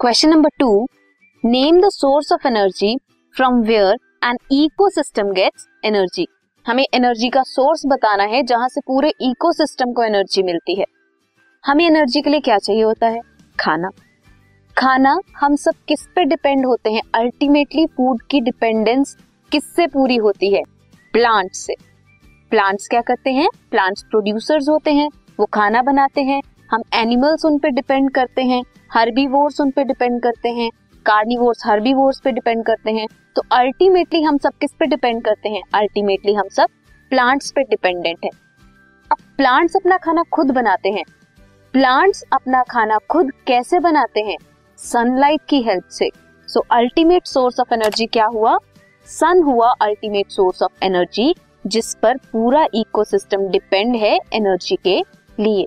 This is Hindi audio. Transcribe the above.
Question number two name the source of energy from where an ecosystem gets energy हमें एनर्जी का सोर्स बताना है जहाँ से पूरे इकोसिस्टम को एनर्जी मिलती है। हमें एनर्जी के लिए क्या चाहिए होता है? खाना। खाना हम सब किस पे डिपेंड होते हैं? अल्टीमेटली फ़ूड की डिपेंडेंस किससे पूरी होती है? प्लांट से। प्लांट्स क्या करते हैं? प्लांट्स प्रोड्यूसर्स होते हैं। वो खाना बनाते हैं। हम एनिमल्स उन पे डिपेंड करते हैं हर्बीवोर्स उन पे डिपेंड करते हैं कार्निवोर्स हर्बीवोर्स पे डिपेंड करते हैं तो अल्टीमेटली हम सब किस पे डिपेंड करते हैं? अल्टीमेटली हम सब प्लांट्स पे डिपेंडेंट है। अब प्लांट्स अपना खाना खुद बनाते हैं। प्लांट्स अपना खाना खुद कैसे बनाते हैं? सनलाइट की हेल्प से। So ultimate source of energy क्या हुआ? सन हुआ अल्टीमेट सोर्स ऑफ़ एनर्जी जिस पर पूरा इकोसिस्टम डिपेंड है एनर्जी के लिए।